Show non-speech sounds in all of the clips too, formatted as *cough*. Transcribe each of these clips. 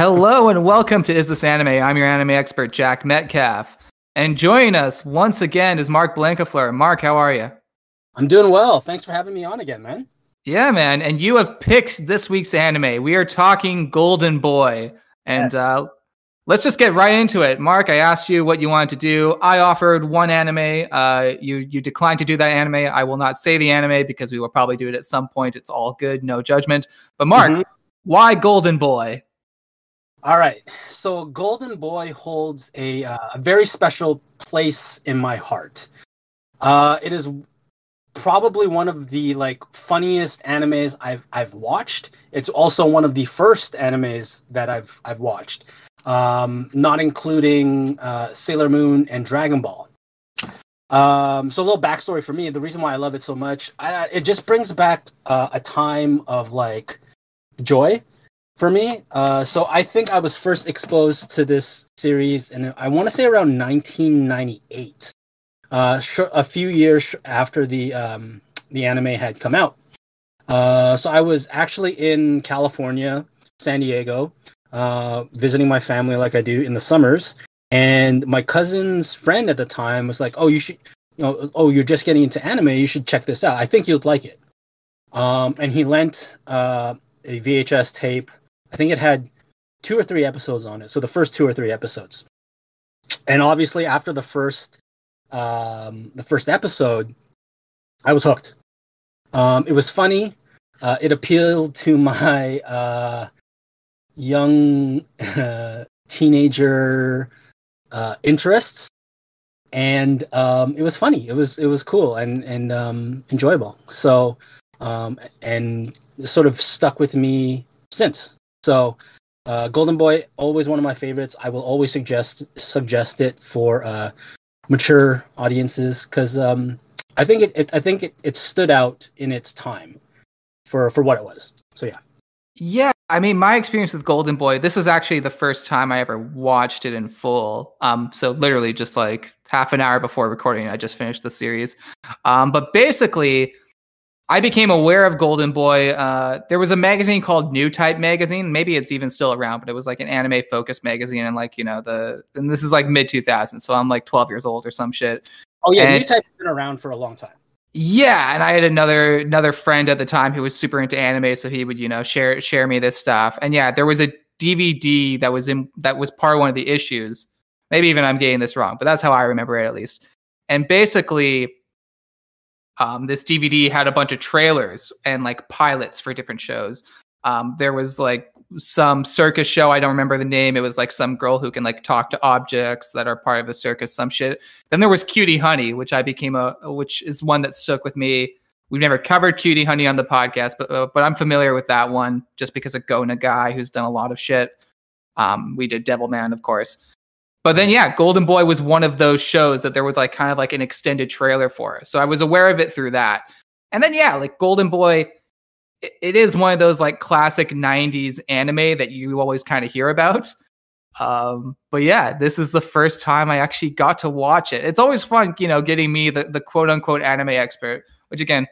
Hello and welcome to Is This Anime? I'm your anime expert, Jack Metcalf. And joining us once again is Mark Blankafleur. Mark, how are you? I'm doing well. Thanks for having me on again, man. Yeah, man. And you have picked this week's anime. We are talking Golden Boy. And Yes. uh, let's just get right into it. Mark, I asked you what you wanted to do. I offered one anime. Uh, you you declined to do that anime. I will not say the anime because we will probably do it at some point. It's all good, no judgment. But Mark, Mhm. why Golden Boy? All right. So Golden Boy holds a, uh, a very special place in my heart. Uh, it is probably one of the like funniest animes I've I've watched. It's also one of the first animes that I've I've watched, um, not including uh, Sailor Moon and Dragon Ball. Um, so a little backstory for me. The reason why I love it so much, I, it just brings back uh, a time of like joy for me. Uh, so I think I was first exposed to this series, and I want to say around 1998, uh, a few years after the um, the anime had come out. Uh, so I was actually in California, San Diego, uh, visiting my family like I do in the summers. And my cousin's friend at the time was like, "Oh, you should, you know, oh, you're just getting into anime. You should check this out. I think you'd like it." Um, and he lent uh, a VHS tape. I think it had two or three episodes on it. So the first two or three episodes. And obviously, after the first um, the first episode, I was hooked. Um, it was funny. Uh, it appealed to my uh, young uh, *laughs* teenager uh, interests, and um, it was funny. It was it was cool and and um, enjoyable. So um, and sort of stuck with me since. So uh, Golden Boy always one of my favorites. I will always suggest suggest it for uh, mature audiences because um, I think it, it I think it, it stood out in its time for for what it was. So yeah. Yeah, I mean, my experience with Golden Boy, this was actually the first time I ever watched it in full. Um, so literally just like half an hour before recording, I just finished the series. Um, but basically, I became aware of Golden Boy. Uh, there was a magazine called Newtype Magazine. Maybe it's even still around, but it was like an anime focused magazine, and like you know the and this is like mid 2000s, so I'm like 12 years old or some shit. Oh yeah, And- Newtype's been around for a long time. Yeah, and I had another another friend at the time who was super into anime, so he would you know share share me this stuff. And yeah, there was a DVD that was in that was part of one of the issues. Maybe even I'm getting this wrong, but that's how I remember it at least. And basically, um, this DVD had a bunch of trailers and like pilots for different shows. Um, there was like some circus show. I don't remember the name. It was like some girl who can like talk to objects that are part of the circus, some shit. Then there was Cutie Honey, which I became a, which is one that stuck with me. We've never covered Cutie Honey on the podcast, but uh, but I'm familiar with that one just because of Go Nagai, who's done a lot of shit. Um, we did Devilman, of course. But then, yeah, Golden Boy was one of those shows that there was like kind of like an extended trailer for. So I was aware of it through that. And then, yeah, like Golden Boy, it, it is one of those like classic 90s anime that you always kind of hear about. Um, but yeah, this is the first time I actually got to watch it. It's always fun, you know, getting me the, the quote unquote anime expert, which again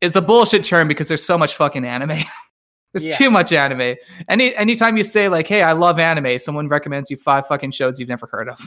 is a bullshit term because there's so much fucking anime. *laughs* there's Yeah. too much anime. Any anytime you say like, "Hey, I love anime," someone recommends you five fucking shows you've never heard of.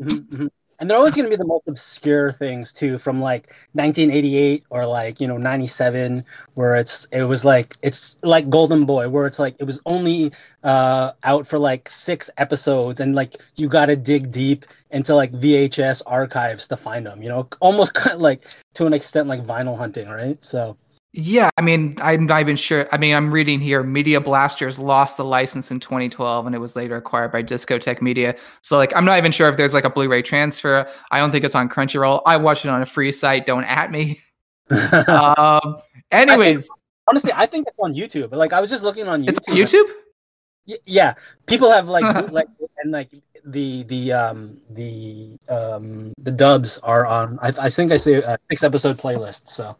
Mhm, mhm. And they're always going to be the most obscure things too, from like 1988 or like you know 97, where it's it was like it's like Golden Boy, where it's like it was only uh, out for like six episodes, and like you got to dig deep into like VHS archives to find them. You know, almost *laughs* kind of like to an extent like vinyl hunting, right? So Yeah, I mean, I'm not even sure. I mean, I'm reading here Media Blasters lost the license in 2012 and it was later acquired by Discotek Media. So, like, I'm not even sure if there's like a Blu ray transfer. I don't think it's on Crunchyroll. I watched it on a free site. Don't at me. *laughs* um, anyways, honestly, I think it's on YouTube. But like I was just looking on YouTube. it's on YouTube? Y- yeah people have like *laughs* like, and like the the um the um the dubs are on i, I think i see a six episode playlist so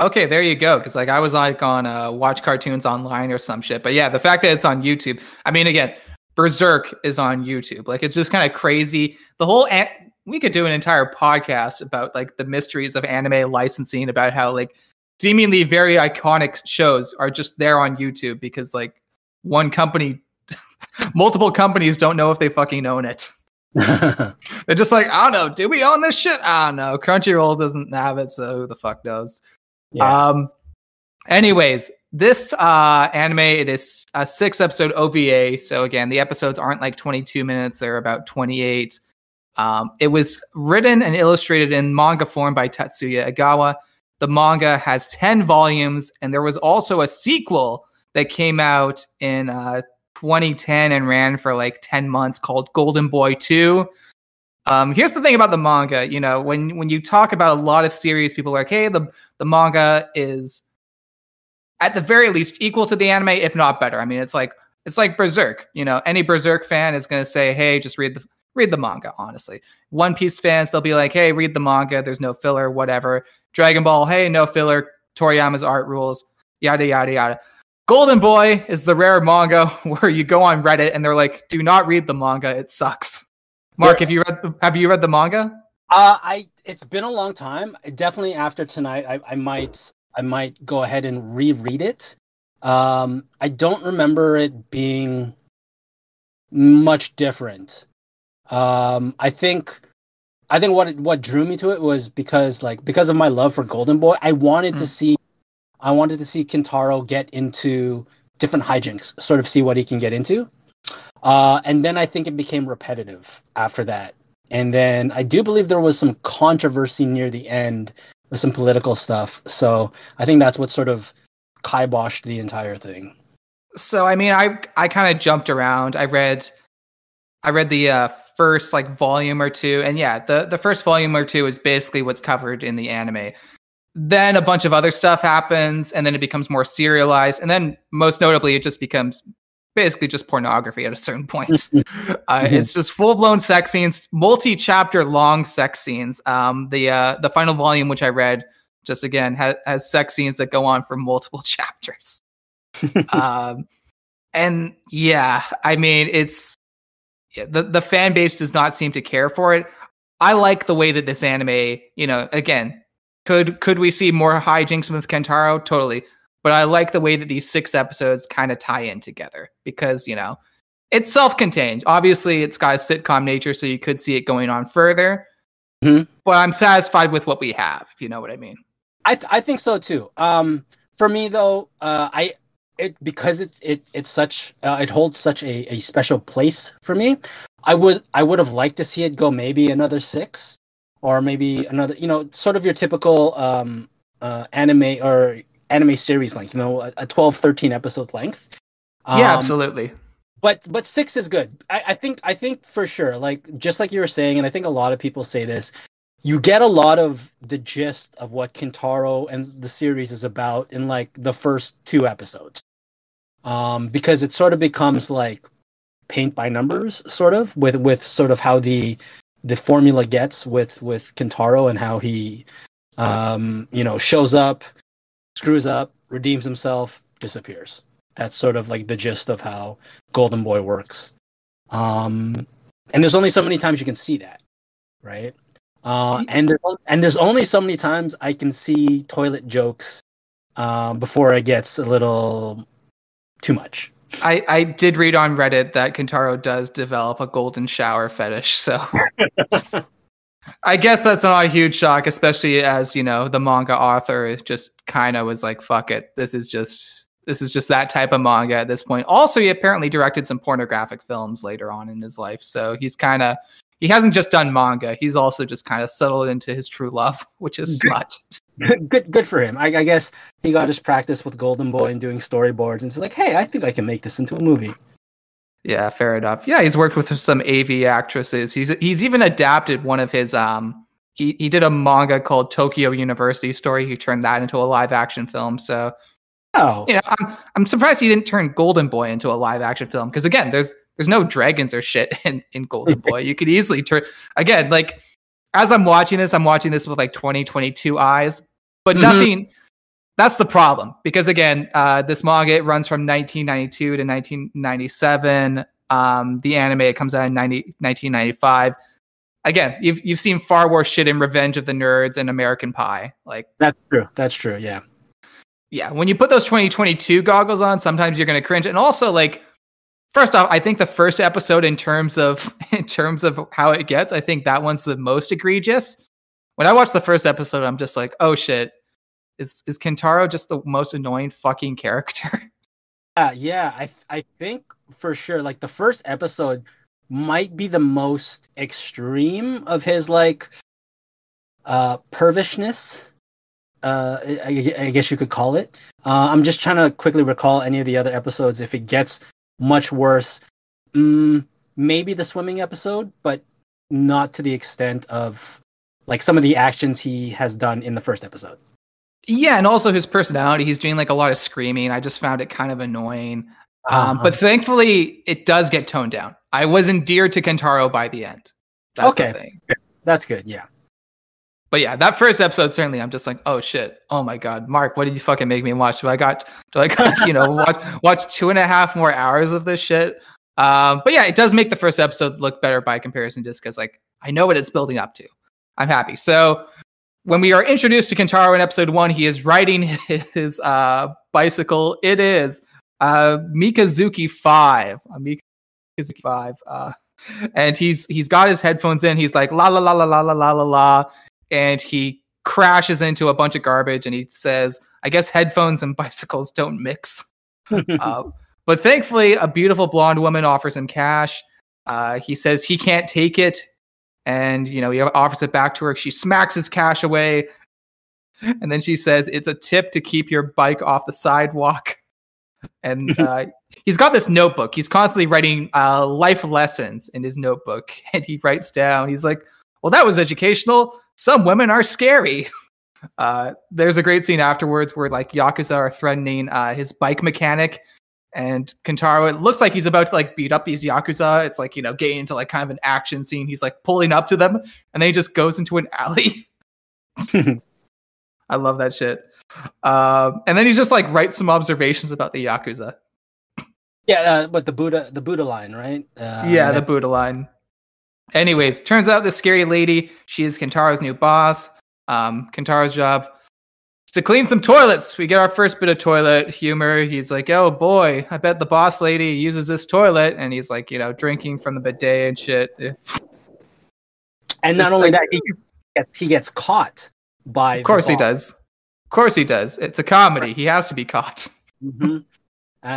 Okay, there you go. Because like I was like on uh, Watch Cartoons Online or some shit. But yeah, the fact that it's on YouTube. I mean, again, Berserk is on YouTube. Like it's just kind of crazy. The whole an- we could do an entire podcast about like the mysteries of anime licensing, about how like seemingly very iconic shows are just there on YouTube because like one company *laughs* multiple companies don't know if they fucking own it. *laughs* They're just like, I don't know. Do we own this shit? I don't know. Crunchyroll doesn't have it, so who the fuck knows? Yeah. Um. Anyways, this uh anime it is a six episode OVA. So again, the episodes aren't like 22 minutes; they're about 28. Um, it was written and illustrated in manga form by Tatsuya Egawa. The manga has 10 volumes, and there was also a sequel that came out in uh, 2010 and ran for like 10 months called Golden Boy 2. Um, here's the thing about the manga, you know, when when you talk about a lot of series, people are like, hey, the the manga is at the very least equal to the anime, if not better. I mean, it's like it's like Berserk. You know, any Berserk fan is going to say, hey, just read the read the manga. Honestly, One Piece fans they'll be like, hey, read the manga. There's no filler, whatever. Dragon Ball, hey, no filler. Toriyama's art rules, yada yada yada. Golden Boy is the rare manga *laughs* where you go on Reddit and they're like, "Do not read the manga; it sucks." Mark, have you read the, have you read the manga? Uh, I it's been a long time. Definitely after tonight, I, I might I might go ahead and reread it. Um, I don't remember it being much different. Um, I think I think what what drew me to it was because like because of my love for Golden Boy, I wanted mm. to see I wanted to see Kentaro get into different hijinks, sort of see what he can get into. Uh, and then I think it became repetitive after that. And then I do believe there was some controversy near the end with some political stuff. So I think that's what sort of kiboshed the entire thing. So I mean, I I kind of jumped around. I read, I read the uh, first like volume or two, and yeah, the the first volume or two is basically what's covered in the anime. Then a bunch of other stuff happens, and then it becomes more serialized, and then most notably, it just becomes basically just pornography at a certain point. uh, mm-hmm. It's just full blown sex scenes, multi chapter long sex scenes. Um, the uh, the final volume, which I read, just again ha- has sex scenes that go on for multiple *laughs* chapters. um, and yeah, I mean, it's the the fan base does not seem to care for it. I like the way that this anime, you know, again, could could we see more hijinks with Kentaro? Totally. But I like the way that these six episodes kind of tie in together because, you know, it's self-contained. Obviously, it's got a sitcom nature, so you could see it going on further. Mm-hmm. But I'm satisfied with what we have, if you know what I mean. I th- I think so too. Um, for me though, uh, I it because it's it it's such uh, it holds such a, a special place for me. I would I would have liked to see it go maybe another six or maybe another you know sort of your typical um, uh, anime or anime series length, you know, a, a 12, 13 episode length. Um, yeah, absolutely. But but six is good. I, I think I think for sure. Like just like you were saying, and I think a lot of people say this, you get a lot of the gist of what Kintaro and the series is about in like the first two episodes. Um, because it sort of becomes like paint by numbers, sort of, with with sort of how the the formula gets with with Kintaro and how he um, you know shows up, screws up, redeems himself, disappears. That's sort of like the gist of how Golden Boy works. Um, and there's only so many times you can see that, right? Uh, and there, and there's only so many times I can see toilet jokes um, before it gets a little too much. I, I did read on Reddit that Kentaro does develop a golden shower fetish, so *laughs* I guess that's not a huge shock, especially as you know the manga author just kind of was like, "Fuck it, this is just this is just that type of manga at this point." Also, he apparently directed some pornographic films later on in his life, so he's kind of he hasn't just done manga; he's also just kind of settled into his true love, *laughs* which is slut. *laughs* Good, good for him. I, I guess he got his practice with Golden Boy and doing storyboards, and he's like, "Hey, I think I can make this into a movie." Yeah, fair enough. Yeah, he's worked with some AV actresses. He's he's even adapted one of his um he he did a manga called Tokyo University Story. He turned that into a live action film. So Oh. You know, I'm I'm surprised he didn't turn Golden Boy into a live action film because again, there's there's no dragons or shit *laughs* in, in Golden Boy. you could easily turn again, like as I'm watching this, I'm watching this with like 2022 eyes, but mm-hmm. nothing that's the problem because again, uh, this manga it runs from 1992 to 1997. Um, the anime it comes out in 90, 1995. Again, you've you've seen far worse shit in Revenge of the Nerds and American Pie. Like that's true. That's true. Yeah. Yeah. When you put those 2022 goggles on, sometimes you're gonna cringe. And also, like, first off, I think the first episode in terms of *laughs* in terms of how it gets, I think that one's the most egregious. When I watch the first episode, I'm just like, oh shit, is is Kentaro just the most annoying fucking character? *laughs* Uh, yeah, I I think for sure. Like the first episode might be the most extreme of his like uh pervishness. Uh, I, I guess you could call it. Uh, I'm just trying to quickly recall any of the other episodes. If it gets much worse, mm, maybe the swimming episode, but not to the extent of like some of the actions he has done in the first episode. Yeah, and also his personality. He's doing like a lot of screaming. I just found it kind of annoying. Um, uh-huh. But thankfully, it does get toned down. I was endeared to Kentaro by the end. That's okay, that's good. Yeah. But yeah, that first episode certainly, I'm just like, oh shit, oh my god, Mark, what did you fucking make me watch? Do I got, do I got, you know, *laughs* watch watch two and a half more hours of this shit? Um, but yeah, it does make the first episode look better by comparison, just because like I know what it's building up to. I'm happy. So when we are introduced to Kentaro in episode one, he is riding *laughs* his uh, bicycle. It is uh, Mikazuki Five, uh, Mikazuki Five, uh, and he's he's got his headphones in. He's like la la la la la la la la la, and he crashes into a bunch of garbage. And he says, "I guess headphones and *laughs* bicycles don't mix." *laughs* uh, but thankfully, a beautiful blonde woman offers him cash. Uh, he says he can't take it and you know he offers it back to her. She smacks his cash away. And then she says it's a tip to keep your bike off the sidewalk. And *laughs* uh, he's got this notebook. He's constantly writing uh, life lessons in his notebook. *laughs* And he writes down he's like well that was educational. Some women are scary. *laughs* Uh, there's a great scene afterwards where like yakuza are threatening uh, his bike mechanic and Kentaro, it looks like he's about to like beat up these yakuza. It's like you know, getting into like kind of an action scene. He's like pulling up to them, and then he just goes into an alley. *laughs* *laughs* I love that shit. Um, and then he just like writes some observations about the yakuza. Yeah, uh, but the Buddha, the Buddha line, right? Uh, yeah, the Buddha line. Anyways, turns out this scary lady, she is Kentaro's new boss. Um, Kentaro's job to clean some toilets. We get our first bit of toilet humor. He's like, "Oh boy, I bet the boss lady uses this toilet," and he's like, you know, drinking from the bidet and shit. and not it's only like, that, he gets, he gets caught by. Of course he does. Of course he does. It's a comedy. He has to be caught. mm-hmm.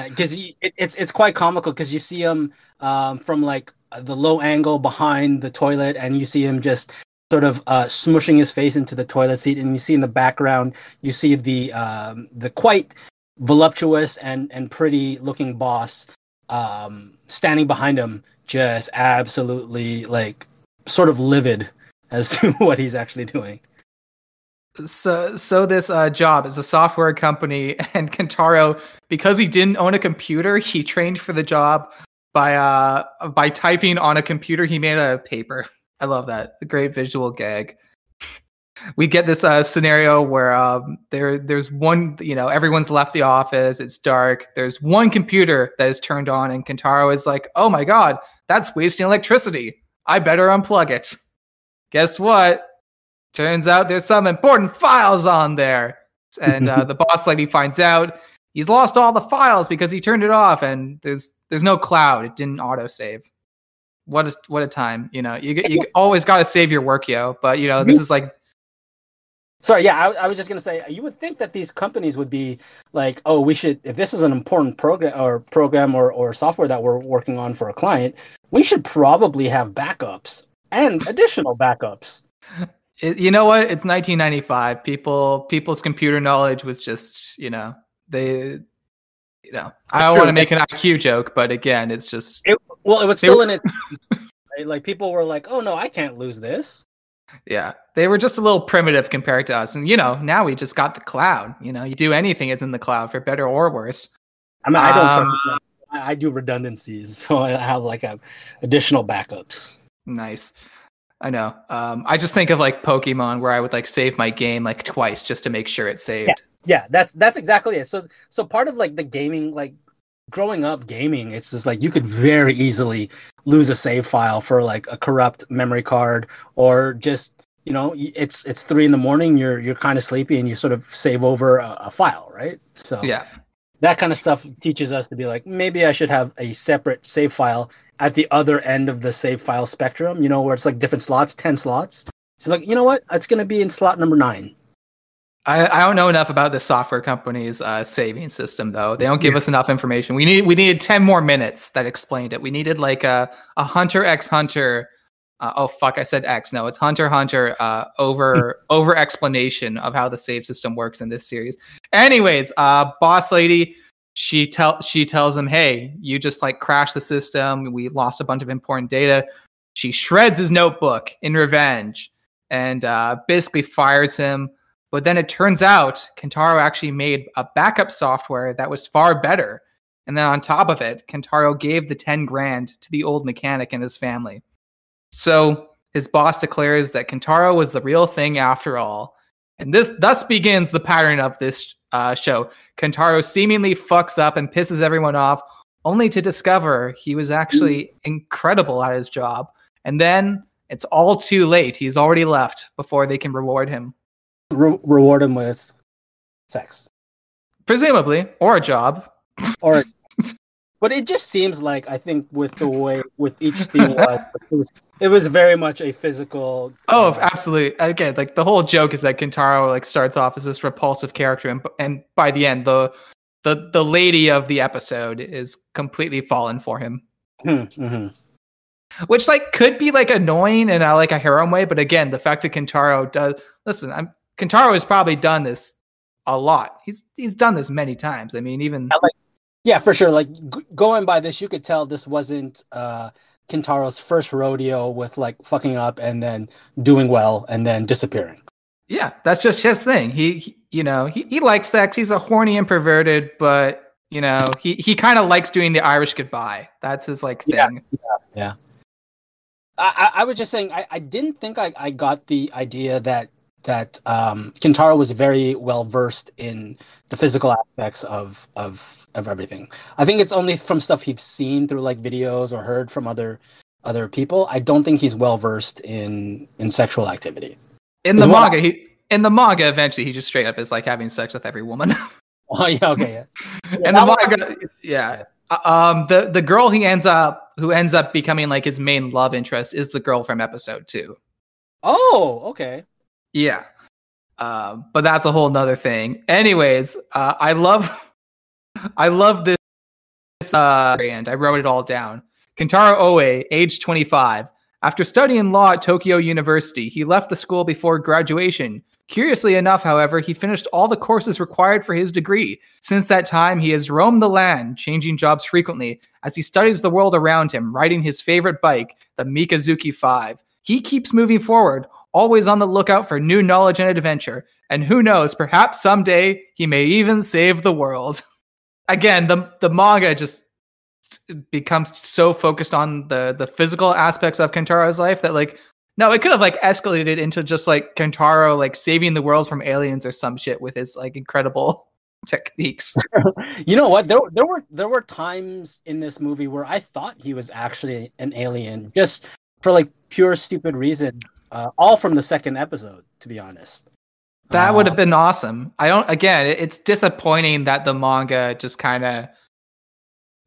Because uh, it, it's it's quite comical because you see him um, from like the low angle behind the toilet, and you see him just sort of uh, smushing his face into the toilet seat, and you see in the background, you see the um, the quite voluptuous and and pretty looking boss um, standing behind him, just absolutely like sort of livid as *laughs* to what he's actually doing. So, so this uh, job is a software company, *laughs* and Kentaro, because he didn't own a computer, he trained for the job by uh by typing on a computer he made out of paper. *laughs* I love that. A great visual gag. We get this uh, scenario where um, there there's one, you know, everyone's left the office. It's dark. There's one computer that is turned on, and Kentaro is like, "Oh my god, that's wasting electricity. I better unplug it." Guess what? Turns out there's some important files on there, *laughs* and uh, the boss lady finds out he's lost all the files because he turned it off, and there's there's no cloud. It didn't autosave what a what a time. You know, you you always got to save your work, yo. But you know, this is like. Sorry, yeah, I, I, was just gonna say you would think that these companies would be like, oh, we should if this is an important program or program or or software that we're working on for a client, we should probably have backups and additional backups. *laughs* It, you know what? It's 1995. People people's computer knowledge was just you know they you know I don't want to make an IQ joke, but again, it's just it, well, it was still were... in it. *laughs* Right? Like people were like, "Oh no, I can't lose this." Yeah, they were just a little primitive compared to us, and you know, now we just got the cloud. You know, you do anything, it's in the cloud for better or worse. I mean, I don't. Um, I, do redundancies, *laughs* so I have like a additional backups. Nice. I know. Um, I just think of like Pokemon, where I would like save my game like twice just to make sure it's saved. Yeah, yeah that's that's exactly it. So so part of like the gaming like growing up gaming, it's just like you could very easily lose a save file for like a corrupt memory card or just you know it's it's three in the morning you're you're kind of sleepy and you sort of save over a, a file right so yeah that kind of stuff teaches us to be like, maybe I should have a separate save file at the other end of the save file spectrum, you know, where it's like different slots, 10 slots. So like, you know what? It's going to be in slot number nine. I, I don't know enough about the software company's uh, saving system though. They don't give yeah. us enough information. We need we needed ten more minutes that explained it. We needed like a a Hunter X Hunter. Uh, oh fuck! I said X. No, it's Hunter Hunter. Uh, over over explanation of how the save system works in this series. Anyways, uh, boss lady, she tell she tells him, "Hey, you just like crashed the system. We lost a bunch of important data." She shreds his notebook in revenge and uh, basically fires him but then it turns out Kentaro actually made a backup software that was far better. And then on top of it, Kentaro gave the 10 grand to the old mechanic and his family. So his boss declares that Kentaro was the real thing after all. And this thus begins the pattern of this uh, show. Kentaro seemingly fucks up and pisses everyone off, only to discover he was actually incredible at his job. And then it's all too late. He's already left before they can reward him re- reward him with sex, presumably, or a job, or. *laughs* but it just seems like I think with the way with each theme it was it was very much a physical. Oh, absolutely. Again, like the whole joke is that Kentaro like starts off as this repulsive character, and and by the end, the the the lady of the episode is completely fallen for him. Hmm, mm-hmm. Which like could be like annoying in a like a harem way, but again, the fact that Kentaro does listen, I'm Kentaro has probably done this a lot. He's he's done this many times. I mean, even like, yeah, for sure. Like g- going by this, you could tell this wasn't uh, Kentaro's first rodeo with like fucking up and then doing well and then disappearing. Yeah, that's just his thing. He, he you know, he, he likes sex. He's a horny and perverted, but you know, he he kind of likes doing the Irish goodbye. That's his like thing. Yeah, yeah. yeah. I, I was just saying, I, I didn't think I, I got the idea that that um, Kentaro was very well versed in the physical aspects of of of everything. I think it's only from stuff he's seen through like videos or heard from other other people. I don't think he's well versed in in sexual activity. In the manga, I, he in the manga eventually he just straight up is like having sex with every woman. *laughs* *laughs* oh yeah, okay, yeah. *laughs* yeah and the manga, yeah. Uh, um, the the girl he ends up who ends up becoming like his main love interest is the girl from episode two. Oh, okay. Yeah. Uh, but that's a whole nother thing. Anyways, uh, I love, *laughs* I love this. Uh, I wrote it all down. Kentaro Oe, age 25. After studying law at Tokyo University, he left the school before graduation. Curiously enough, however, he finished all the courses required for his degree. Since that time, he has roamed the land, changing jobs frequently as he studies the world around him, riding his favorite bike, the Mikazuki 5. He keeps moving forward, always on the lookout for new knowledge and adventure. And who knows, perhaps someday he may even save the world. *laughs* Again, the the manga just becomes so focused on the the physical aspects of Kentaro's life that like no, it could have like escalated into just like Kentaro like saving the world from aliens or some shit with his like incredible *laughs* techniques. *laughs* you know what? There there were there were times in this movie where I thought he was actually an alien just for like pure stupid reason uh, all from the second episode, to be honest. That uh, would have been awesome. I don't. Again, it's disappointing that the manga just kind of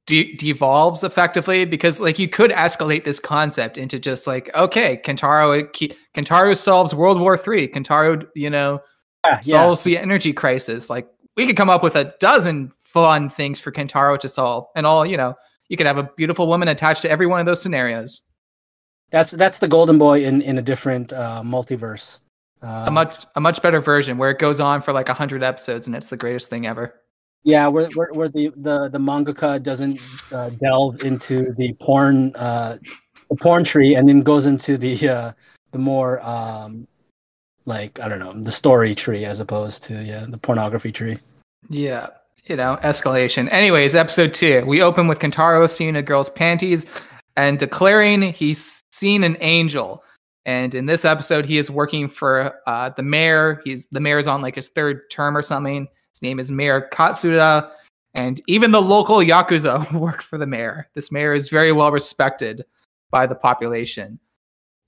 de- devolves effectively because, like, you could escalate this concept into just like, okay, Kentaro, Kentaro solves World War Three. Kentaro, you know, yeah, solves yeah. the energy crisis. Like, we could come up with a dozen fun things for Kentaro to solve, and all you know, you could have a beautiful woman attached to every one of those scenarios. That's that's the Golden Boy in in a different uh, multiverse. Uh, a much a much better version where it goes on for like hundred episodes and it's the greatest thing ever. Yeah, where where, where the, the the mangaka doesn't uh, delve into the porn uh, the porn tree and then goes into the uh, the more um, like I don't know the story tree as opposed to yeah the pornography tree. Yeah, you know escalation. Anyways, episode two, we open with Kentaro seeing a girl's panties and declaring he's seen an angel. And in this episode, he is working for uh, the mayor. He's the mayor's on like his third term or something. His name is Mayor Katsuda, and even the local yakuza *laughs* work for the mayor. This mayor is very well respected by the population.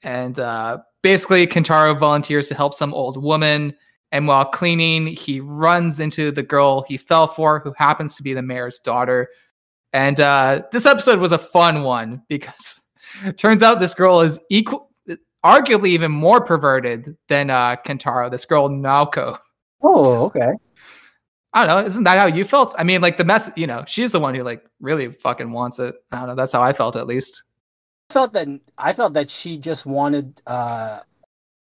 And uh, basically, Kentaro volunteers to help some old woman, And while cleaning, he runs into the girl he fell for, who happens to be the mayor's daughter. And uh, this episode was a fun one because it *laughs* turns out this girl is equal, arguably even more perverted than uh, Kentaro. This girl Naoko. Oh, *laughs* okay. I don't know. Isn't that how you felt? I mean, like the mess. You know, she's the one who like really fucking wants it. I don't know. That's how I felt at least. I felt that I felt that she just wanted. uh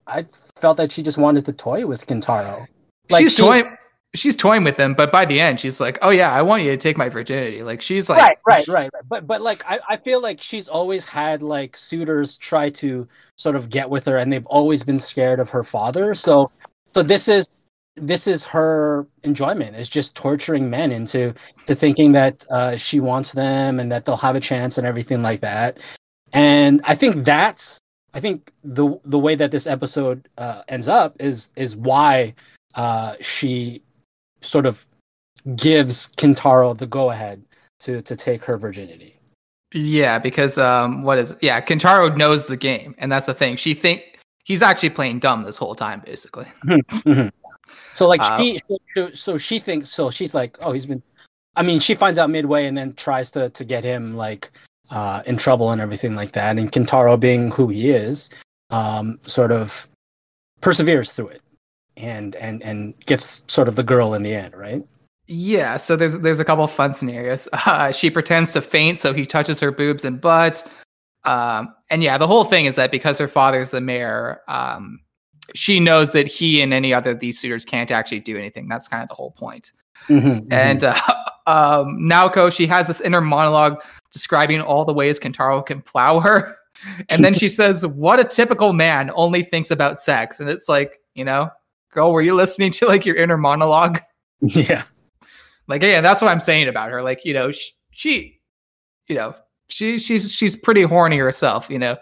I felt that she just wanted to toy with Kentaro. Like she's she, toying. She's toying with him, but by the end, she's like, "Oh yeah, I want you to take my virginity." Like she's like, right, right, right, right. But but like I, I feel like she's always had like suitors try to sort of get with her, and they've always been scared of her father. So so this is this is her enjoyment is just torturing men into to thinking that uh, she wants them and that they'll have a chance and everything like that. And I think that's I think the the way that this episode uh, ends up is is why uh, she sort of gives Kintaro the go ahead to to take her virginity. Yeah, because um, what is it? yeah, Kintaro knows the game, and that's the thing. She think he's actually playing dumb this whole time, basically. *laughs* Mm-hmm, mm-hmm. So like uh, she, so, so she thinks so she's like, oh, he's been. I mean, she finds out midway and then tries to to get him like uh, in trouble and everything like that. And Kintaro, being who he is, um, sort of perseveres through it and and and gets sort of the girl in the end, right? Yeah. So there's there's a couple fun scenarios. *laughs* Uh, she pretends to faint, so he touches her boobs and butt. Um, and yeah, the whole thing is that because her father's the mayor, um, she knows that he and any other of these suitors can't actually do anything. That's kind of the whole point. Mm-hmm, mm-hmm. and uh, *laughs* um, Naoko, she has this inner monologue describing all the ways Kentaro can plow her. *laughs* And then she says, What a typical man only thinks about sex. And it's like, you know, girl, were you listening to like your inner monologue? *laughs* Yeah. Like, yeah, that's what I'm saying about her. Like, you know, she, she you know, she she's she's pretty horny herself, you know.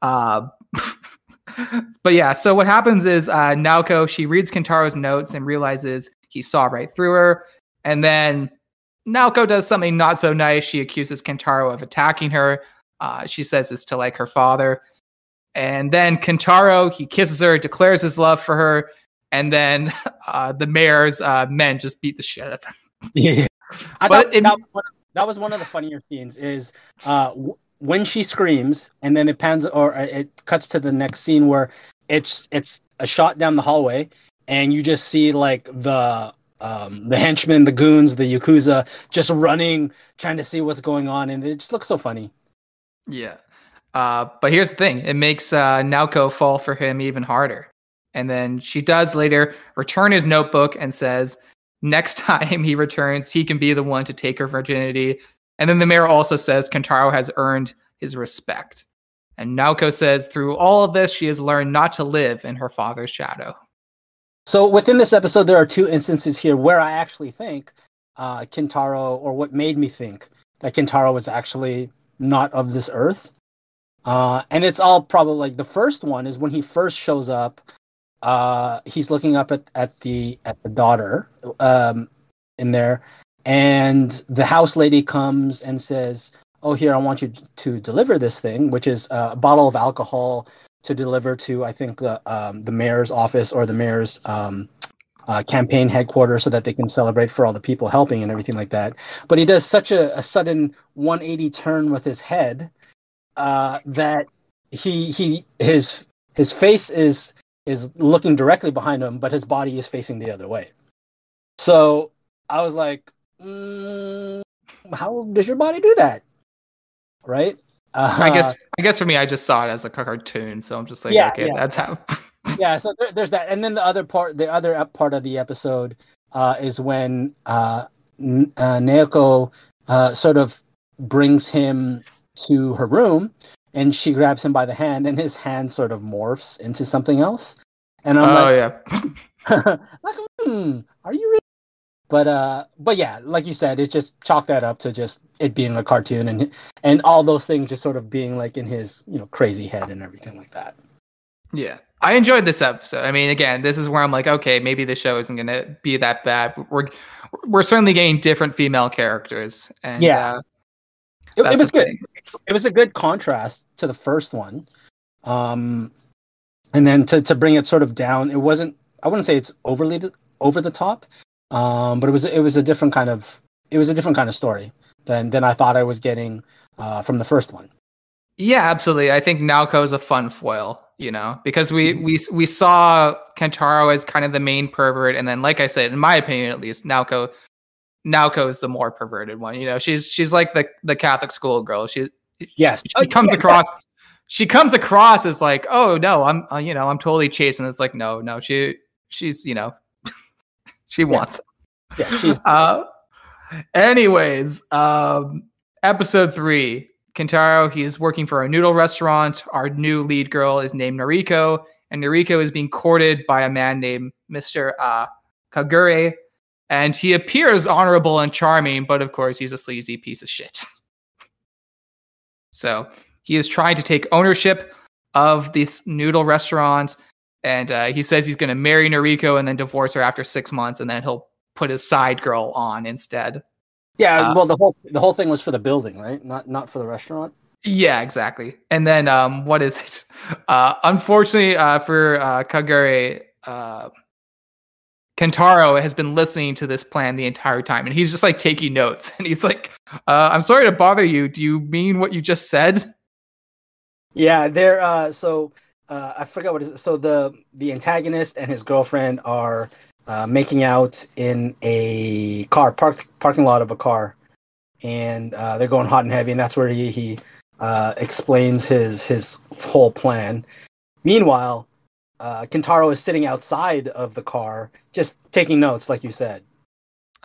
Uh *laughs* but yeah, so what happens is uh Naoko, she reads Kentaro's notes and realizes he saw right through her. And then Naoko does something not so nice. She accuses Kentaro of attacking her. Uh, she says this to like her father. And then Kentaro, he kisses her, declares his love for her. And then *laughs* uh, the mayor's uh, men just beat the shit out of him. *laughs* Yeah. I but thought it, that, that, was one of the funnier scenes is uh, w- when she screams and then it pans or uh, it cuts to the next scene where it's it's a shot down the hallway and you just see like the um, the henchmen, the goons, the yakuza, just running, trying to see what's going on, and it just looks so funny. Yeah, uh, but here's the thing: it makes uh, Naoko fall for him even harder. And then she does later return his notebook and says, next *laughs* time he returns, he can be the one to take her virginity. And then the mayor also says Kentaro has earned his respect. And Naoko says, through all of this, she has learned not to live in her father's shadow. So within this episode, there are two instances here where I actually think uh, Kentaro, or what made me think that Kentaro was actually not of this earth. Uh, and it's all probably like the first one is when he first shows up. Uh, he's looking up at, at the at the daughter um, in there, and the house lady comes and says, "Oh, here I want you to deliver this thing, which is a bottle of alcohol to deliver to I think the um, the mayor's office or the mayor's um, uh, campaign headquarters so that they can celebrate for all the people helping and everything like that. But he does such a, a sudden 180 turn with his head uh, that he he his his face is is looking directly behind him, but his body is facing the other way. So I was like, mm, how does your body do that? Right? Uh, I guess I guess for me, I just saw it as a cartoon, so I'm just like, yeah, okay, yeah. that's how. *laughs* yeah, so there, there's that, and then the other part, the other part of the episode uh, is when uh, N- uh, Naoko uh, sort of brings him to her room, and she grabs him by the hand, and his hand sort of morphs into something else, and I'm oh, like, yeah. *laughs* like, hmm, are you really? But uh but yeah like you said it just chalk that up to just it being a cartoon and and all those things just sort of being like in his you know crazy head and everything like that. Yeah. I enjoyed this episode. I mean again this is where i'm like okay maybe the show isn't gonna be that bad. We're we're certainly getting different female characters and yeah. uh, it, it, was good. thing. It was a good contrast to the first one um and then to, to bring it sort of down it wasn't I wouldn't say it's overly th- over the top, um, but it was it was a different kind of it was a different kind of story than than I thought I was getting uh, from the first one. Yeah, absolutely. I think Naoko is a fun foil, you know, because we we we saw Kentaro as kind of the main pervert, and then, like I said, in my opinion, at least, Naoko Naoko is the more perverted one. You know, she's she's like the the Catholic school girl. She Yes, she comes across she comes across as like, oh no, I'm uh, you know I'm totally chasing. It's like no, no, she she's you know *laughs* she wants. yeah, she's *laughs* Uh, anyways, um, episode three. Kentaro, he is working for a noodle restaurant. Our new lead girl is named Noriko, and Noriko is being courted by a man named Mr. Uh, Kagure. And he appears honorable and charming, but of course, he's a sleazy piece of shit. *laughs* so he is trying to take ownership of this noodle restaurant. And uh, he says he's going to marry Noriko and then divorce her after six months, and then he'll put his side girl on instead. yeah. uh, well, the whole the whole thing was for the building, right? Not not for the restaurant. Yeah, exactly. And then um, what is it? *laughs* Uh, unfortunately uh, for uh, Kagure, uh, Kentaro has been listening to this plan the entire time, and he's just like taking notes. *laughs* And he's like, uh, "I'm sorry to bother you. Do you mean what you just said?" Yeah, they're uh so uh I forgot what is. So the the antagonist and his girlfriend are uh making out in a car park parking lot of a car and uh they're going hot and heavy and that's where he he uh explains his his whole plan. Meanwhile, uh Kentaro is sitting outside of the car just taking notes like you said.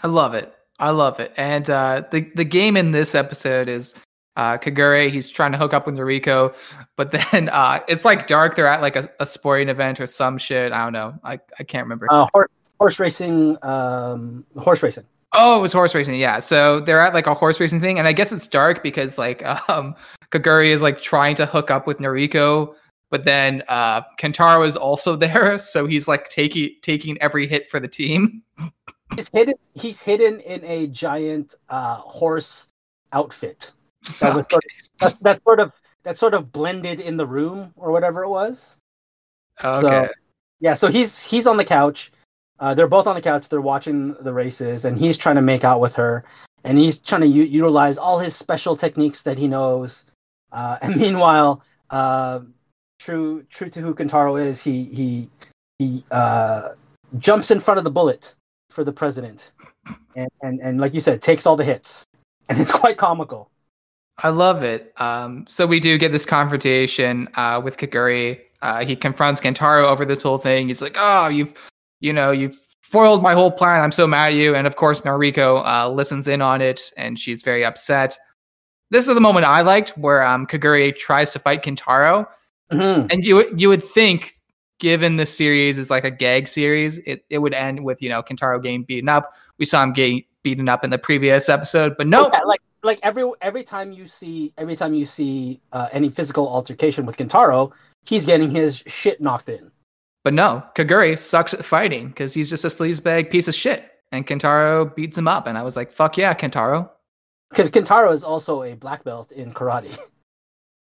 I love it. I love it. And uh, the the game in this episode is uh, Kagure. He's trying to hook up with Noriko, but *laughs* then uh, it's like dark. They're at like a, a sporting event or some shit. I don't know. I, I can't remember. Uh horse, horse racing um horse racing. Oh, it was horse racing. Yeah. So they're at like a horse racing thing, and I guess it's dark because like *laughs* um Kaguri is like trying to hook up with Noriko, but then uh Kentaro is also *laughs* there, so he's like taking taking every hit for the team. He's hidden. He's hidden in a giant uh, horse outfit. That was sort of, *laughs* that's that sort of that sort of blended in the room or whatever it was. Okay. Yeah, so he's he's on the couch. Uh, they're both on the couch. They're watching the races, and he's trying to make out with her, and he's trying to u- utilize all his special techniques that he knows. Uh, *laughs* and meanwhile, uh, true true to who Kentaro is, he he he uh, jumps in front of the bullet for the president, and, and and like you said, takes all the hits, *laughs* and it's quite comical. I love it. Um, so we do get this confrontation uh, with Kaguri. Uh, he confronts Kentaro over this whole thing. He's like, "Oh, you've, you know, you've foiled my whole plan. I'm so mad at you." And of course, Noriko uh, listens in on it, and she's very upset. This is the moment I liked where um, Kaguri tries to fight Kentaro, Mhm. and you you would think, given the series is like a gag series, it, it would end with you know Kentaro getting beaten up. We saw him getting beaten up in the previous episode, but no, Yeah, like like every every time you see every time you see uh, any physical altercation with Kentaro, he's getting his shit knocked in. But no, Kaguri sucks at fighting because he's just a sleazebag piece of shit. And Kentaro beats him up. And I was like, fuck yeah, Kentaro. Because Kentaro is also a black belt in karate. *laughs*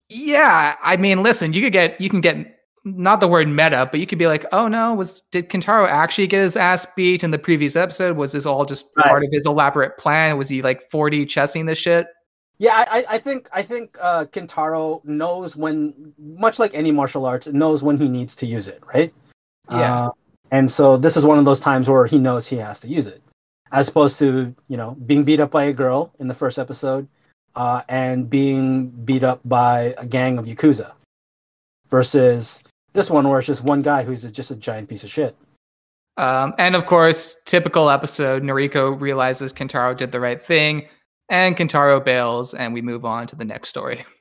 Yeah, I mean, listen, you could get, you can get not the word meta, but you could be like, oh no, was, did Kentaro actually get his ass beat in the previous episode? Was this all just Right. part of his elaborate plan? Was he like 4D chessing this shit? Yeah, I, I- I think I think uh, Kentaro knows when, much like any martial arts, knows when he needs to use it, right? Yeah. Uh, and so this is one of those times where he knows he has to use it, as opposed to you know being beat up by a girl in the first episode, uh, and being beat up by a gang of yakuza, versus this one where it's just one guy who's just a giant piece of shit. Um, and of course, typical episode, Noriko realizes Kentaro did the right thing, and Kentaro bails, and we move on to the next story. *laughs*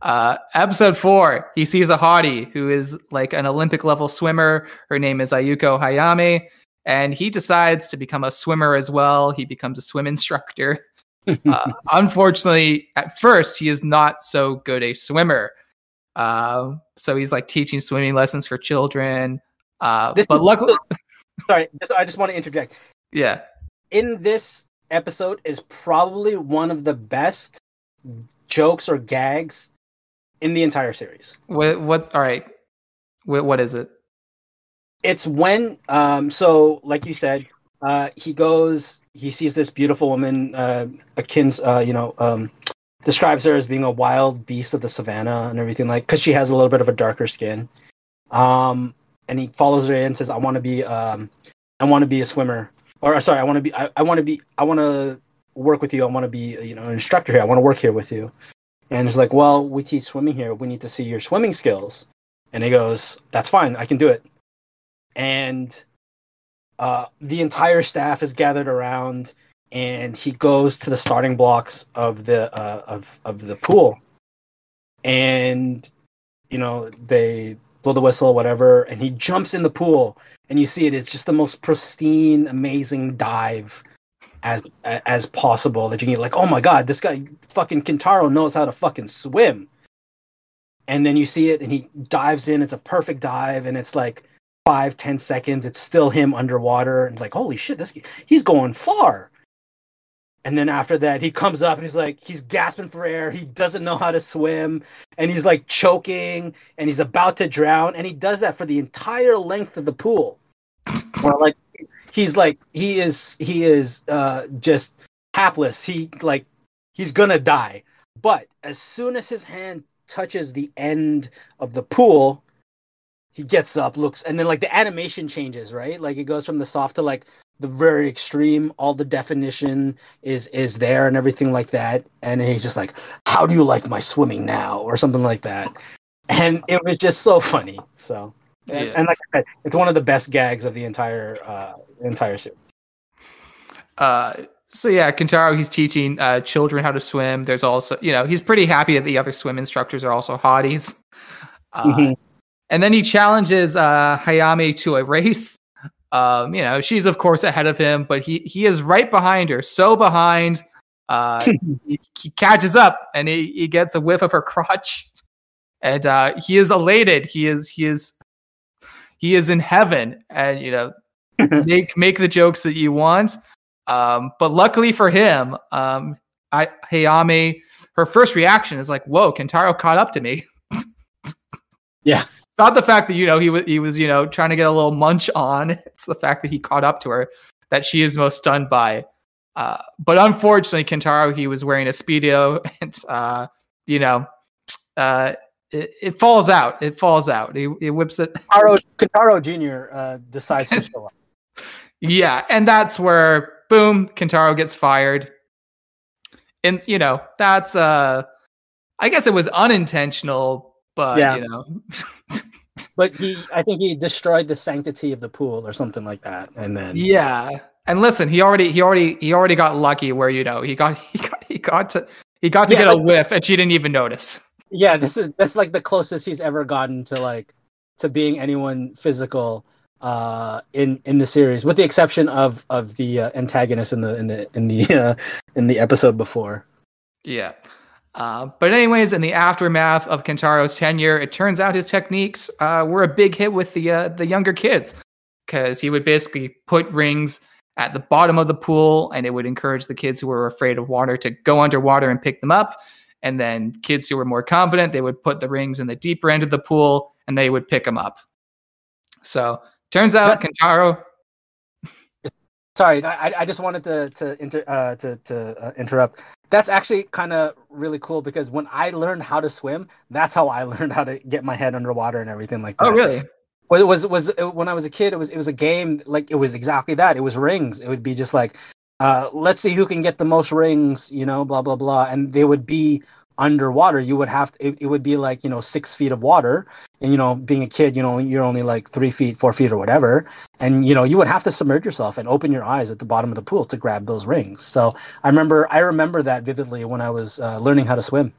Uh, episode four, he sees a hottie who is like an Olympic level swimmer. Her name is Ayuko Hayame, and he decides to become a swimmer as well. He becomes a swim instructor. *laughs* Uh, unfortunately, at first, he is not so good a swimmer. Uh, so he's like teaching swimming lessons for children. Uh, but luckily, *laughs* Sorry, just, I just want to interject. yeah. in this episode is probably one of the best jokes or gags in the entire series. What, what's all right? What, what is it? it's when um so like you said uh he goes he sees this beautiful woman uh akin's uh you know um describes her as being a wild beast of the savannah and everything like because she has a little bit of a darker skin. Um and he follows her in and says i want to be um i want to be a swimmer. Or sorry i want to be i, I want to be i want to work with you. I want to be you know an instructor here. I want to work here with you. And he's like well we teach swimming here. We need to see your swimming skills. And he goes that's fine. I can do it. And uh, the entire staff is gathered around, and he goes to the starting blocks of the uh, of of the pool, and you know they blow the whistle, whatever, and he jumps in the pool, and you see it. It's just the most pristine, amazing dive as as possible that you can. Like, oh my god, this guy fucking Kintaro knows how to fucking swim. And then you see it, and he dives in. It's a perfect dive, and it's like five ten seconds it's still him underwater and like holy shit this he's going far. And then after that he comes up and he's like he's gasping for air. He doesn't know how to swim. And he's like choking and he's about to drown. And he does that for the entire length of the pool. *laughs* Or like he's like he is he is uh just hapless. He like he's gonna die. But as soon as his hand touches the end of the pool he gets up, looks, and then like the animation changes, right? Like it goes from the soft to like the very extreme. All the definition is is there and everything like that. And he's just like, "How do you like my swimming now?" or something like that. And it was just so funny. So, yeah. and, and, like I said, it's one of the best gags of the entire uh, entire series. Uh, so yeah, Kentaro, he's teaching uh, children how to swim. There's also, you know, he's pretty happy that the other swim instructors are also hotties. Uh, mm-hmm. And then he challenges uh, Hayami to a race. Um, you know, she's of course ahead of him, but he he is right behind her, so behind. Uh, *laughs* he, he, catches up and he, he gets a whiff of her crotch, and uh, he is elated. He is he is he is in heaven, and you know, *laughs* make make the jokes that you want. Um, but luckily for him, um, I, Hayami, her first reaction is like, "Whoa, Kentaro caught up to me." *laughs* yeah, it's not the fact that you know he was he was you know trying to get a little munch on. *laughs* It's the fact that he caught up to her that she is most stunned by. Uh, but unfortunately, Kentaro he was wearing a speedo, *laughs* and uh, you know, uh, it, it, falls out. It falls out. He, he whips it. *laughs* Kentaro, Kentaro Jr. Uh, decides to show up. yeah, and that's where boom, Kentaro gets fired. And you know, that's uh, I guess it was unintentional, but yeah. you know. *laughs* but he, I think he destroyed the sanctity of the pool or something like that, and then yeah. And listen, he already, he already, he already got lucky where you know he got, *laughs* he got, he got to, he got to yeah, get a whiff, and she didn't even notice. Yeah, this is that's like the closest he's ever gotten to like to being anyone physical uh, in in the series, with the exception of of the uh, antagonist in the in the in the *laughs* uh, in the episode before. Yeah. Uh, but anyways, in the aftermath of Kentaro's tenure, it turns out his techniques uh, were a big hit with the uh, the younger kids because he would basically put rings at the bottom of the pool, and it would encourage the kids who were afraid of water to go underwater and pick them up. And then kids who were more confident, they would put the rings in the deeper end of the pool, and they would pick them up. So turns out Kentaro. Sorry, I, I just wanted to to inter, uh, to, to uh, interrupt that's actually kind of really cool because when I learned how to swim, that's how I *laughs* learned how to get my head underwater and everything like oh, that. Oh, really? Well, it was was when I was a kid. It was it was a game like it was exactly that. It was rings. It would be just like, uh, let's see who can get the most rings. You know, blah blah blah, and they would be underwater you would have to, it, it would be like you know six feet of water. And you know being a kid you know you're only like three feet four feet or whatever. And you know you would have to submerge yourself and open your eyes at the bottom of the pool to grab those rings. So i remember i remember that vividly when i was uh, learning how to swim.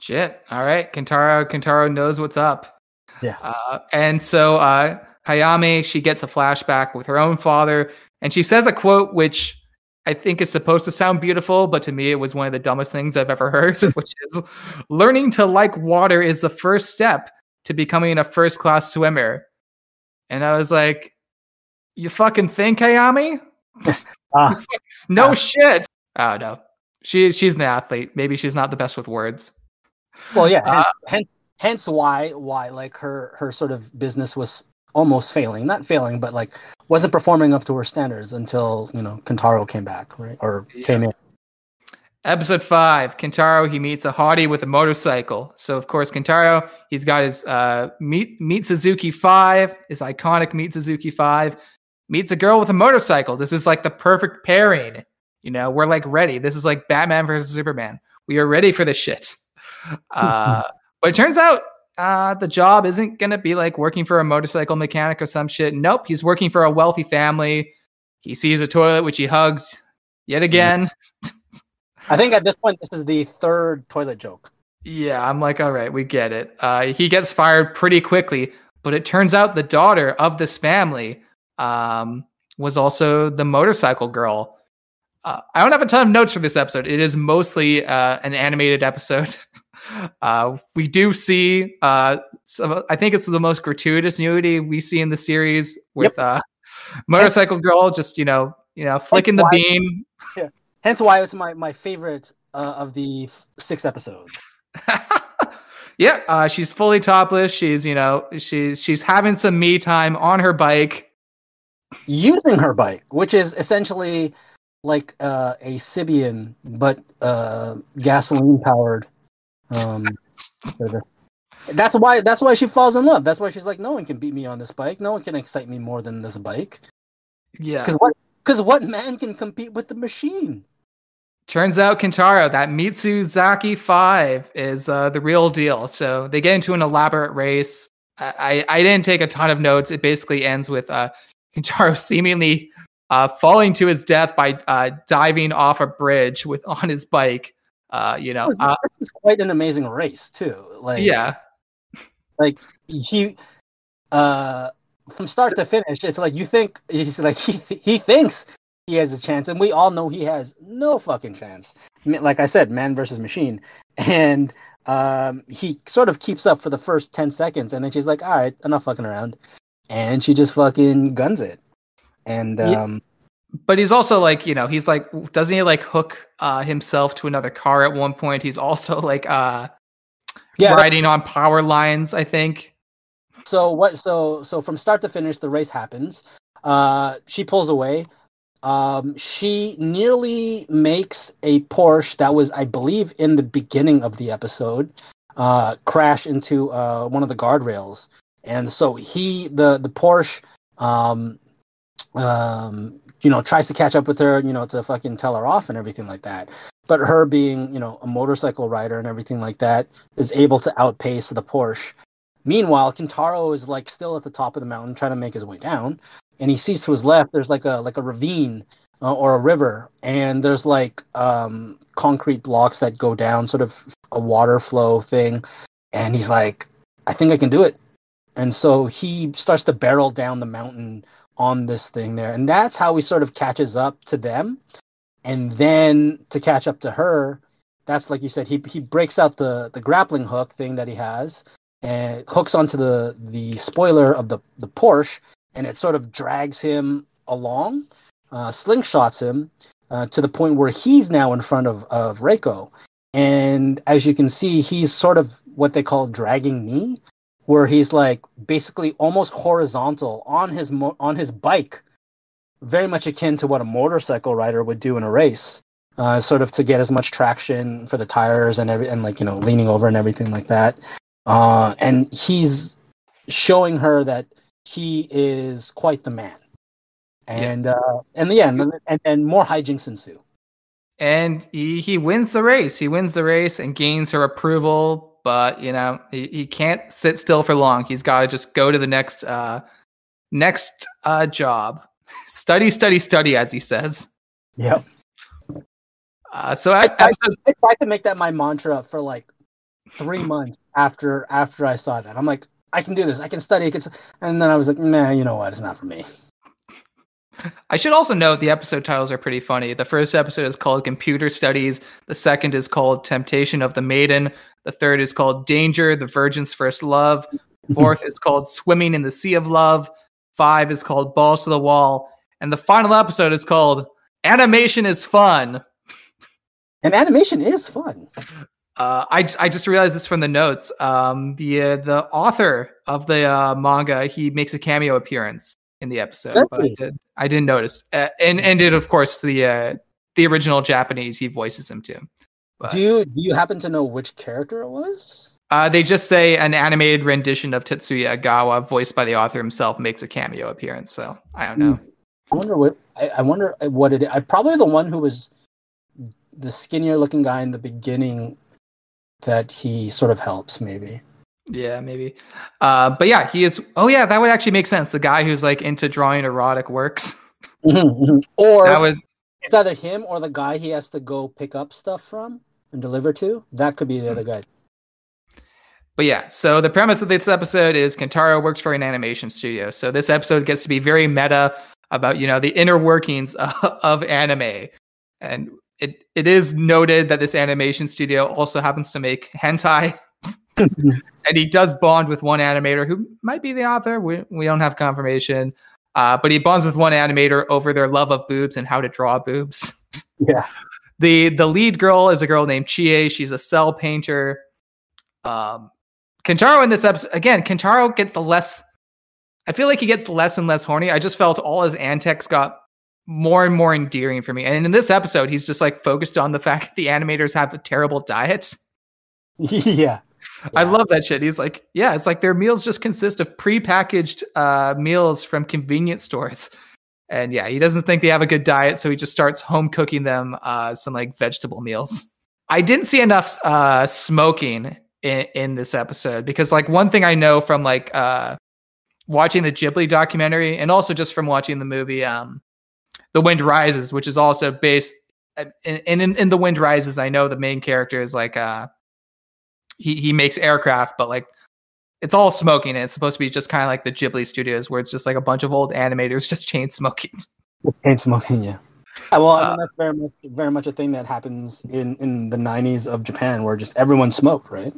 Shit. All right. Kentaro kentaro knows what's up. Yeah. Uh, and so uh hayami she gets a flashback with her own father and she says a quote which I think is supposed to sound beautiful, but to me, it was one of the dumbest things I've ever heard, *laughs* which is learning to like water is the first step to becoming a first class swimmer. And I was like, you fucking think, Hayami? *laughs* ah, *laughs* no ah. shit. Oh, no. She, she's an athlete. Maybe she's not the best with words. Well, yeah. Uh, hence, hence why, why like her, her sort of business was almost failing, not failing, but like wasn't performing up to her standards until you know Kentaro came back, right, or yeah. came in. Episode five, Kentaro, he meets a hottie with a motorcycle. So of course, Kentaro, he's got his uh meet Mitsuzaki five, his iconic Mitsuzaki five, meets a girl with a motorcycle. This is like the perfect pairing. You know, we're like ready. This is like Batman versus Superman. We are ready for this shit. *laughs* Uh, but it turns out uh, the job isn't going to be like working for a motorcycle mechanic or some shit. Nope, he's working for a wealthy family. He sees a toilet, which he hugs yet again. I think at this point, this is the third toilet joke. Yeah, I'm like, all right, we get it. Uh, he gets fired pretty quickly, but it turns out the daughter of this family um, was also the motorcycle girl. Uh, I don't have a ton of notes for this episode. It is mostly uh, an animated episode. *laughs* Uh, we do see, uh, some, I think it's the most gratuitous nudity we see in the series with yep. Uh, motorcycle girl just you know you know flicking the beam. Yeah. Hence why it's my my favorite uh, of the six episodes. *laughs* yeah, uh, she's fully topless. She's you know she's she's having some me time on her bike, using her bike, which is essentially like uh, a Sybian but uh, gasoline powered. Um, that's why that's why she falls in love. That's why she's like, no one can beat me on this bike. No one can excite me more than this bike. Yeah, because what because what man can compete with the machine? Turns out Kentaro, that Mitsuzaki 5 is uh, the real deal. So they get into an elaborate race. I, I, I didn't take a ton of notes. It basically ends with uh, *laughs* Kentaro seemingly uh, falling to his death by uh, diving off a bridge with on his bike. Uh, you know, this uh, was quite an amazing race too. Like, yeah, like he, uh, from start to finish, it's like you think he's like he he thinks he has a chance, and we all know he has no fucking chance. Like I said, man versus machine, and um, he sort of keeps up for the first ten seconds, and then she's like, "All right, enough fucking around," and she just fucking guns it, and um. But he's also like, you know, he's like, doesn't he like hook uh, himself to another car at one point? He's also *laughs* like uh, yeah, riding on power lines, I think. So what? So so from start to finish, the race happens. Uh, she pulls away. Um, she nearly makes a Porsche that was, I believe, in the beginning of the episode, uh, crash into uh, one of the guardrails, and so he, the the Porsche, um, um, you know, tries to catch up with her, you know, to fucking tell her off and everything like that. But her being, you know, a motorcycle rider and everything like that, is able to outpace the Porsche. Meanwhile, Kintaro is like still at the top of the mountain trying to make his way down and he sees to his left there's like a like a ravine uh, or a river and there's like um, concrete blocks that go down sort of a water flow thing and he's like i think i can do it and so he starts to barrel down the mountain on this thing there. And that's how he sort of catches up to them. And then to catch up to her that's like you said he, he breaks out the, the grappling hook thing that he has and hooks onto the the spoiler of the, the porsche and it sort of drags him along, uh, slingshots him uh, to the point where he's now in front of, of Reiko. And as you can see, he's sort of what they call dragging knee, where he's like basically almost horizontal on his mo- on his bike, very much akin to what a motorcycle rider would do in a race, uh, sort of to get as much traction for the tires and every and like you know leaning over and everything like that. Uh, and he's showing her that he is quite the man. And yeah. uh, and yeah, and, and, and more hijinks ensue. And he, he wins the race. He wins the race and gains her approval. But you know he, he can't sit still for long. He's got to just go to the next uh, next uh, job. *laughs* study, study, study, as he says. Yep. Uh, so I, I, I, tried to make that my mantra for like three months after after I saw that. I'm like, I can do this. I can study. I can, and then I was like, nah, you know what? It's not for me. I should also note the episode titles are pretty funny. The first episode is called Computer Studies. The second is called Temptation of the Maiden. The third is called Danger, the Virgin's First Love. Fourth is called Swimming in the Sea of Love. Five is called Balls to the Wall. And the final episode is called Animation is Fun. And animation is fun. Uh, I I just realized this from the notes. Um, the uh, the author of the uh, manga he makes a cameo appearance in the episode, but I did I didn't notice. Uh, and and did of course the uh, the original Japanese he voices him too. But Do you do you happen to know which character it was? uh, they just say an animated rendition of Tatsuya Egawa, voiced by the author himself, makes a cameo appearance. So I don't know. I wonder what I, I wonder what it. I probably the one who was the skinnier looking guy in the beginning that he sort of helps maybe. Yeah, maybe. Uh, but yeah, he is. Oh yeah, that would actually make sense. The guy who's like into drawing erotic works. Mm-hmm, mm-hmm. Or that would it's either him or the guy he has to go pick up stuff from and deliver to. That could be the other hmm. guy. But yeah, so the premise of this episode is Kentaro works for an animation studio. So this episode gets to be very meta about, you know, the inner workings of, *laughs* of anime. And it, it is noted that this animation studio also happens to make hentai. *laughs* and he does bond with one animator who might be the author. We, we don't have confirmation. Uh, but he bonds with one animator over their love of boobs and how to draw boobs. *laughs* Yeah. The the lead girl is a girl named Chie. She's a cell painter. Um, Kentaro in this episode again. Kentaro gets the less. I feel like he gets less and less horny. I just felt all his antics got more and more endearing for me. And in this episode, he's just like focused on the fact that the animators have a terrible diets. *laughs* yeah. I love that shit. He's like, yeah, it's like their meals just consist of prepackaged uh, meals from convenience stores. And yeah, he doesn't think they have a good diet, so he just starts home cooking them uh, some like vegetable meals. I didn't see enough uh, smoking in, in this episode because like one thing I know from like uh, watching the Ghibli documentary and also just from watching the movie um, The Wind Rises, which is also based and in, in, in The Wind Rises, I know the main character is like uh, he he makes aircraft, but like it's all smoking. And it's supposed to be just kind of like the Ghibli studios, where it's just like a bunch of old animators just chain smoking. *laughs* Chain smoking, yeah. Yeah, well, I Uh, mean, that's very much, very much a thing that happens in, in the 90s of Japan where just everyone smoked, right?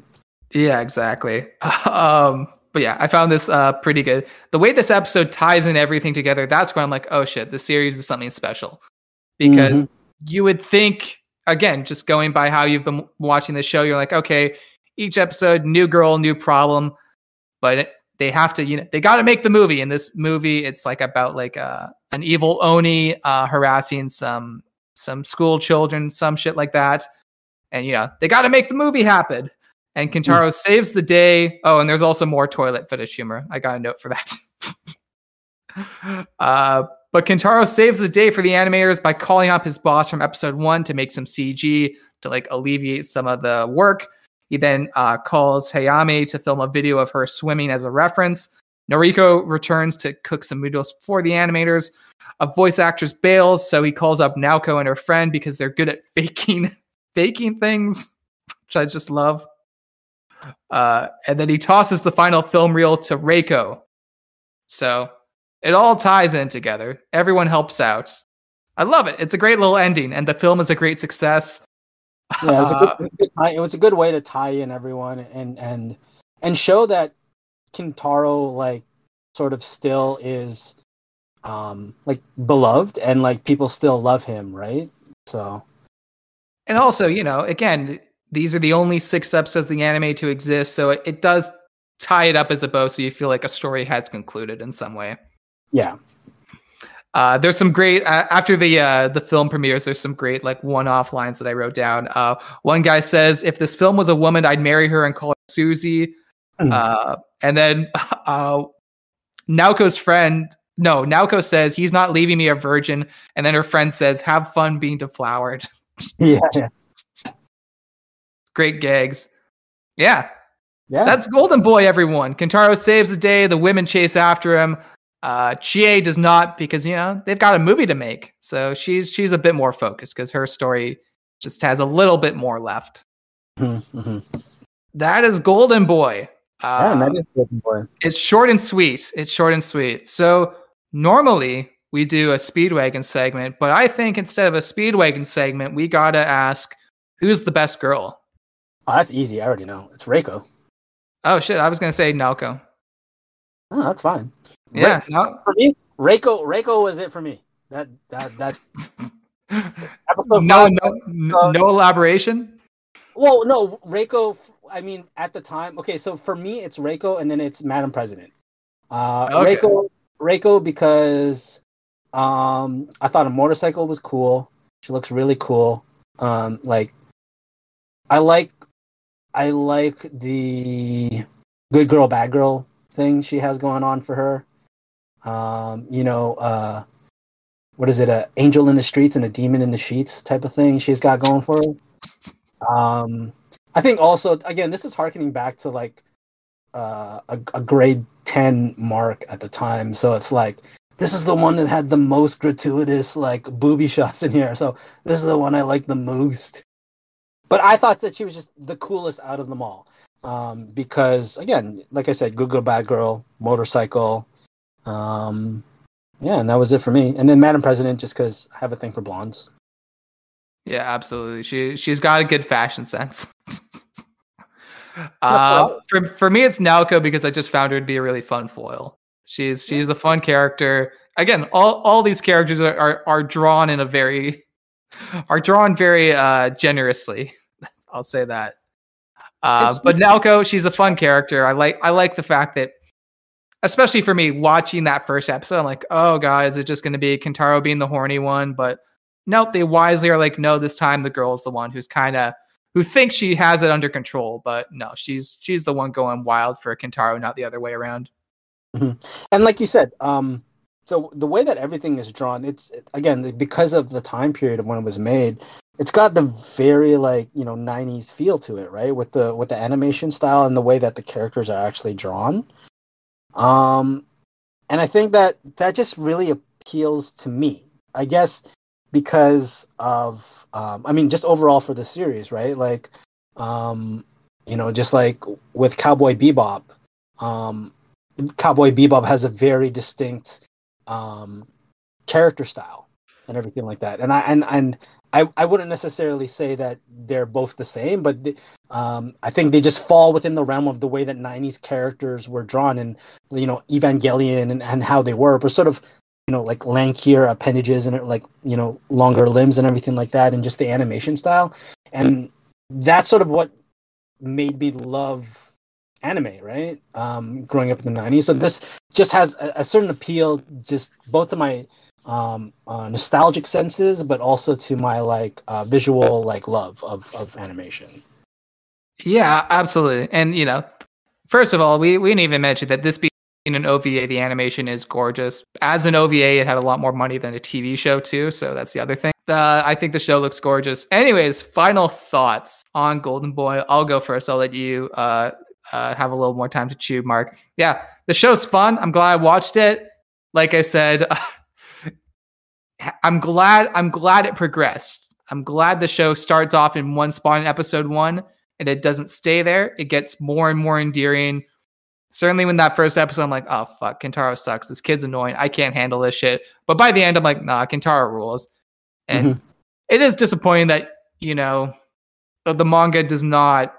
Yeah, exactly. *laughs* Um, but yeah, I found this uh, pretty good. The way this episode ties in everything together, that's where I'm like, oh shit, this series is something special. Because Mhm. you would think, again, just going by how you've been watching the show, you're like, okay, each episode, new girl, new problem. But it, they have to, you know, they got to make the movie. In this movie, it's like about like uh, an evil oni uh, harassing some some school children, some shit like that. And you know, they got to make the movie happen. And Kentaro saves the day. Oh, and there's also more toilet fetish humor. I got a note for that. *laughs* uh, but Kentaro saves the day for the animators by calling up his boss from episode one to make some CG to like alleviate some of the work. He then uh, calls Hayami to film a video of her swimming as a reference. Noriko returns to cook some noodles for the animators. A voice actress bails, so he calls up Naoko and her friend because they're good at *laughs* faking faking things, which I just love. Uh, and then he tosses the final film reel to Reiko. So it all ties in together. Everyone helps out. I love it. It's a great little ending, and the film is a great success. Yeah, it was, Uh, a good, *laughs* good tie- it was a good way to tie in everyone and and and show that Kintaro like sort of still is um like beloved and like people still love him, right? So and also, you know, again, these are the only six episodes of the anime to exist, so it, it does tie it up as a bow, so you feel like a story has concluded in some way. yeah, Uh, there's some great uh, after the uh, the film premieres. There's some great like one-off lines that I wrote down. Uh, one guy says, "If this film was a woman, I'd marry her and call her Susie." Uh, and then *laughs* uh, Naoko's friend, no, Naoko says he's not leaving me a virgin. And then her friend says, "Have fun being deflowered." *laughs* yeah. *laughs* Great gags. Yeah, yeah. That's Golden Boy, everyone. Kentaro saves the day. The women chase after him. Uh, Chie does not because you know they've got a movie to make, so she's she's a bit more focused because her story just has a little bit more left. Mhm, mhm. That is Golden Boy. yeah, Uh, that is good boy. it's short and sweet. It's short and sweet. So normally we do a Speedwagon segment, but I think instead of a Speedwagon segment, we gotta ask who's the best girl. Oh, that's easy. I already know. It's Reiko. Oh shit! I was gonna say Naoko. Oh, that's fine. Yeah, no, For me, Reiko Reiko was it for me. That that that *laughs* episode no, five, no, no, no elaboration. well, no, Reiko. I mean, at the time, okay. So for me, it's Reiko, and then it's Madam President. Uh, Okay. Reiko, Reiko, because um, I thought a motorcycle was cool. She looks really cool. Um, like, I like, I like the good girl, bad girl thing she has going on for her. Um, you know, uh, what is it? A angel in the streets and a demon in the sheets type of thing she's got going for her. Um, I think also again, this is harkening back to like uh, a, a grade ten mark at the time, so it's like this is the one that had the most gratuitous like booby shots in here. So this is the one I like the most. But I thought that she was just the coolest out of them all. Um, because again, like I said, good girl, bad girl, motorcycle. Um, yeah, and that was it for me. And then Madam President, just because I have a thing for blondes. Yeah, absolutely. She she's got a good fashion sense. *laughs* uh, for for me, it's Naoko because I just found her to be a really fun foil. She's she's a fun character. Again, all all these characters are are, are drawn in a very *laughs* are drawn very uh, generously. *laughs* I'll say that. Uh, but Naoko, she's a fun character. I like I like the fact that, especially for me, watching that first episode, I'm like, oh god, is it just going to be Kentaro being the horny one? But nope, they wisely are like, no, this time the girl is the one who's kind of who thinks she has it under control, but no, she's she's the one going wild for Kentaro, not the other way around. And like you said, um, the the way that everything is drawn, it's again because of the time period of when it was made. It's got the very like you know '90s feel to it, right? With the with the animation style and the way that the characters are actually drawn. Um, and I think that that just really appeals to me. I guess because of um, I mean just overall for the series, right? Like, um, you know, just like with Cowboy Bebop, um, Cowboy Bebop has a very distinct um, character style and everything like that. And I and and I, I wouldn't necessarily say that they're both the same, but the, um, I think they just fall within the realm of the way that '90s characters were drawn, and you know, Evangelion and, and how they were, but sort of you know like lankier appendages and like you know longer limbs and everything like that, and just the animation style, and that's sort of what made me love anime, right? Um, growing up in the '90s, so this just has a, a certain appeal, just both to my um, uh, nostalgic senses, but also to my like uh, visual like love of of animation. Yeah, absolutely. And you know, first of all, we we didn't even mention that this being an OVA, the animation is gorgeous. As an OVA, it had a lot more money than a TV show too, so that's the other thing. Uh, I think the show looks gorgeous. Anyways, final thoughts on Golden Boy. I'll go first. I'll let you uh, uh, have a little more time to chew, Mark. Yeah, the show's fun. I'm glad I watched it. Like I said, *laughs* I'm glad. I'm glad it progressed. I'm glad the show starts off in one spot in episode one and it doesn't stay there. It gets more and more endearing. Certainly, when that first episode, I'm like, oh fuck, Kentaro sucks. This kid's annoying. I can't handle this shit. But by the end, I'm like, nah, Kentaro rules. And it is disappointing that you know the- the manga does not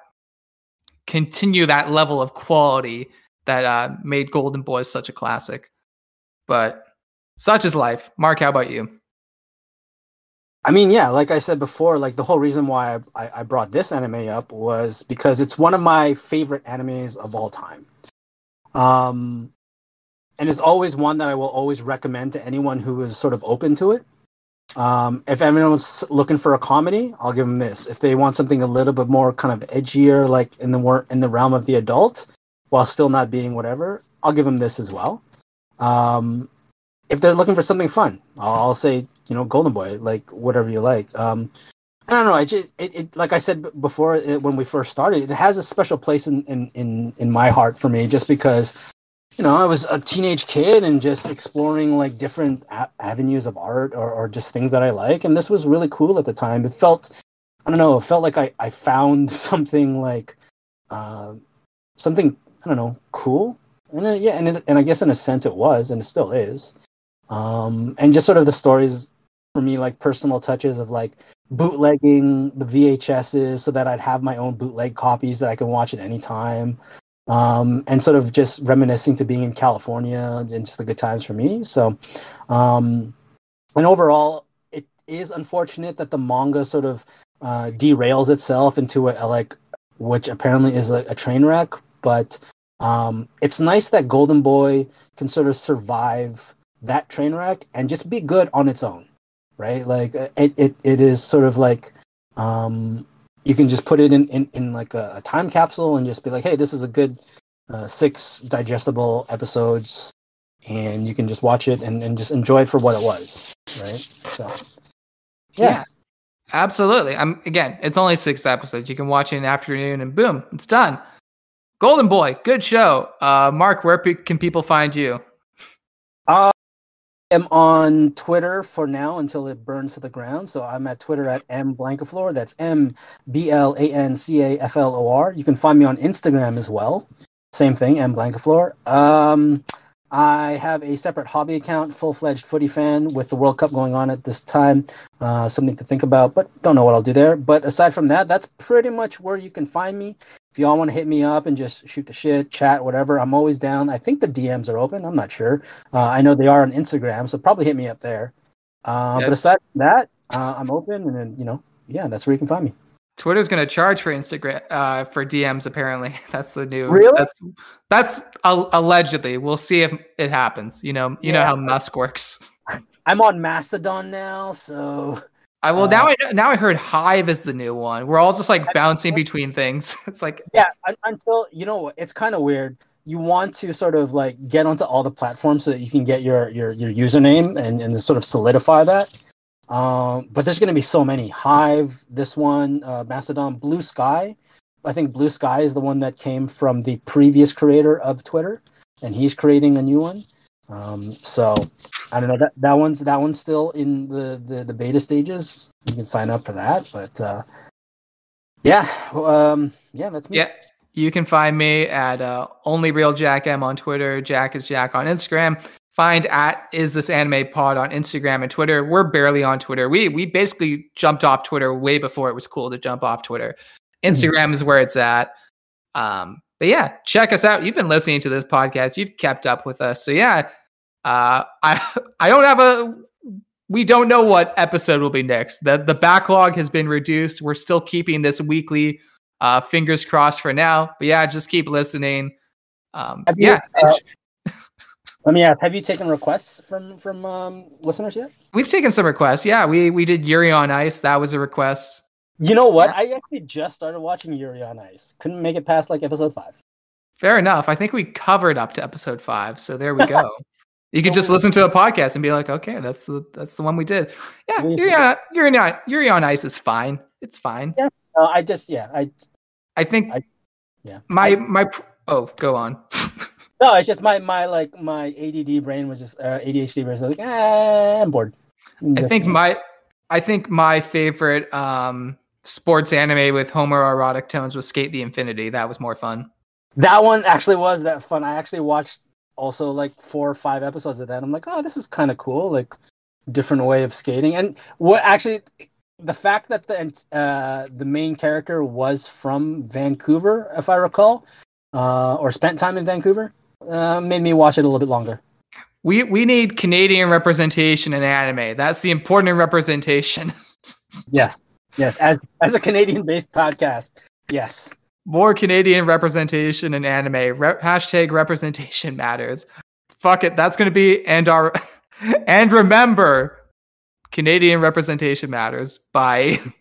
continue that level of quality that uh, made Golden Boy such a classic. But such is life. Mark, how about you? I mean, yeah, like I said before, like the whole reason why I, I, I brought this anime up was because it's one of my favorite animes of all time. Um, and it's always one that I will always recommend to anyone who is sort of open to it. Um, if anyone's looking for a comedy, I'll give them this. If they want something a little bit more kind of edgier, like in the wor- in the realm of the adult, while still not being whatever, I'll give them this as well. Um, if they're looking for something fun, I'll, say you know Golden Boy, like whatever you like. Um, I don't know. I just it, it like I said before it, when we first started, it has a special place in, in in in my heart for me, just because you know I was a teenage kid and just exploring like different a- avenues of art or or just things that I like, and this was really cool at the time. It felt I don't know. It felt like I I found *laughs* something like uh, something I don't know cool, and it, yeah, and it, and I guess in a sense it was, and it still is um, and just sort of the stories for me like personal touches of like bootlegging the VHSs so that I'd have my own bootleg copies that I can watch at any time. Um, and sort of just reminiscing to being in California and just the good times for me. So, um, and overall, it is unfortunate that the manga sort of uh, derails itself into a, like, which apparently is a, a train wreck. But um, it's nice that Golden Boy can sort of survive that train wreck and just be good on its own, right? Like uh, it, it, it is sort of like um, you can just put it in, in, in like a, a time capsule and just be like, hey, this is a good uh, six digestible episodes, and you can just watch it and, and just enjoy it for what it was, right? So, yeah. Yeah. Absolutely. I'm again, it's only six episodes. You can watch it in the afternoon and boom, it's done. Golden Boy, good show. Uh, Mark, where pe- can people find you? Am on Twitter for now until it burns to the ground. So I'm at Twitter at M Blancaflor. That's M B L A N C A F L O R. You can find me on Instagram as well. Same thing, M Blancaflor. Um, I have a separate hobby account, full fledged footy fan, with the World Cup going on at this time. Uh, something to think about, but don't know what I'll do there. But aside from that, that's pretty much where you can find me. If y'all want to hit me up and just shoot the shit, chat, whatever, I'm always down. I think the DMs are open. I'm not sure. Uh, I know they are on Instagram, so probably hit me up there. Uh, Yeah. But aside from that, uh, I'm open, and then you know, yeah, that's where you can find me. Twitter's going to charge for Instagram uh, for DMs. Apparently, *laughs* that's the new. Really? That's that's al- allegedly. We'll see if it happens. You know, you know how Musk works. *laughs* I'm on Mastodon now, so I well Uh, now I now I heard Hive is the new one. We're all just like bouncing between things. *laughs* It's like yeah until you know it's kind of weird you want to sort of like get onto all the platforms so that you can get your your, your username and, and sort of solidify that um, but there's going to be so many hive this one uh, mastodon Bluesky i think Bluesky is the one that came from the previous creator of twitter and he's creating a new one um, so i don't know that, that one's that one's still in the, the the beta stages you can sign up for that but uh, yeah um, yeah that's me Yeah. You can find me at uh, only real Jack M on Twitter. Jack is Jack on Instagram. Find at is this anime pod on Instagram and Twitter. We're barely on Twitter. We we basically jumped off Twitter way before it was cool to jump off Twitter. Instagram is where it's at. Um, but yeah, check us out. You've been listening to this podcast. You've kept up with us. So yeah, uh, *laughs* I I don't have a. We don't know what episode will be next. the The backlog has been reduced. We're still keeping this weekly uh, fingers crossed for now. But yeah, just keep listening. Um, Have you, yeah, uh, Let me ask: Have you taken requests from from um, listeners yet? we've taken some requests. Yeah, we we did Yuri on Ice. That was a request. You know what? I actually just started watching Yuri on Ice. Couldn't make it past like episode five. Fair enough. I think we covered up to episode five. So there we *laughs* go. You could just listen to the podcast and be like, okay, that's the that's the one we did. Yeah, Yuri on, Yuri on, Yuri on Ice is fine. It's fine. Yeah. Uh, I just yeah I I think I- yeah my I- my oh, go on. *laughs* no it's just my my like my ADD brain was just uh, ADHD brain was like ah, I'm bored. I think my I think my favorite um sports anime with homoerotic tones was SK8 the Infinity. That was more fun. that one actually was that fun. I actually watched also like four or five episodes of that. I'm like, oh, this is kind of cool, like different way of skating. And what actually, the fact that the uh, the main character was from Vancouver, if I recall, uh, or spent time in Vancouver, uh, made me watch it a little bit longer. We we need Canadian representation in anime. That's the important representation. *laughs* Yes, yes. As as a Canadian based podcast, yes. More Canadian representation in anime. Re- hashtag representation matters. Fuck it. That's gonna be and our *laughs* and remember, Canadian representation matters. Bye. *laughs*